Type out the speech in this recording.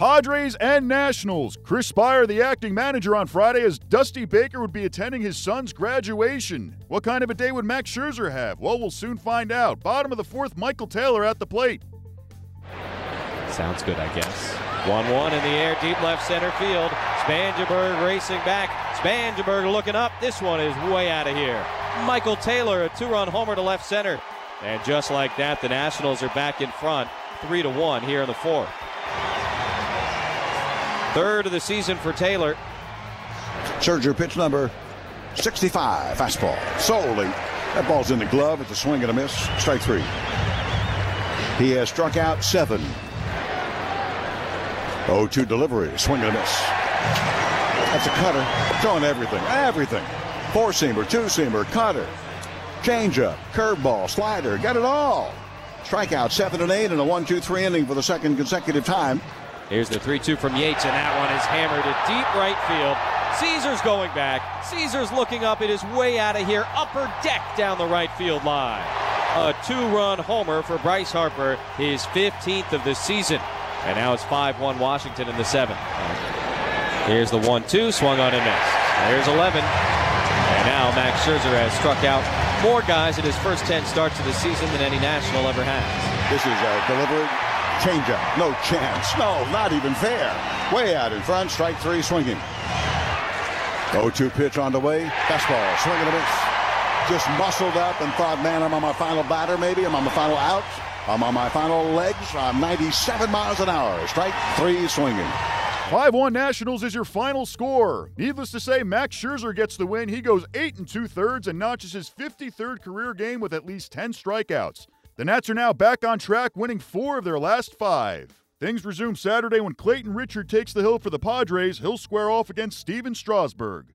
Padres and Nationals. Chris Speier, the acting manager on Friday, as Dusty Baker would be attending his son's graduation. What kind of a day would Max Scherzer have? Well, we'll soon find out. Bottom of the fourth, Michael Taylor at the plate. Sounds good, I guess. 1 1 in the air, deep left center field. Spangenberg racing back. Spangenberg looking up. This one is way out of here. Michael Taylor, a two run homer to left center. And just like that, the Nationals are back in front, 3 to 1 here in the fourth. Third of the season for Taylor. Scherzer pitch number 65, fastball. Solely. That ball's in the glove. It's a swing and a miss. Strike three. He has struck out seven. 0-2 delivery. Swing and a miss. That's a cutter. Throwing everything. Everything. Four-seamer, two-seamer, cutter. Changeup, curveball, slider. Got it all. Strikeout seven and eight in a one-two-three inning for the second consecutive time. Here's the 3 2 from Yates, and that one is hammered to deep right field. Caesar's going back. Caesar's looking up. It is way out of here. Upper deck down the right field line. A two run homer for Bryce Harper, his 15th of the season. And now it's 5 1 Washington in the seventh. Here's the 1 2, swung on and missed. There's 11. And now Max Scherzer has struck out more guys in his first 10 starts of the season than any National ever has. This is a delivered changeup. No chance. No, not even fair. Way out in front. Strike three swinging. 0-2 pitch on the way. Fastball. Swing and a miss. Just muscled up and thought, man, I'm on my final batter maybe. I'm on my final out. I'm on my final legs. I'm 97 miles an hour. Strike three swinging. 5 1 Nationals is your final score. Needless to say, Max Scherzer gets the win. He goes 8 and 2 thirds and notches his 53rd career game with at least 10 strikeouts. The Nats are now back on track, winning four of their last five. Things resume Saturday when Clayton Richard takes the hill for the Padres. He'll square off against Stephen Strasburg.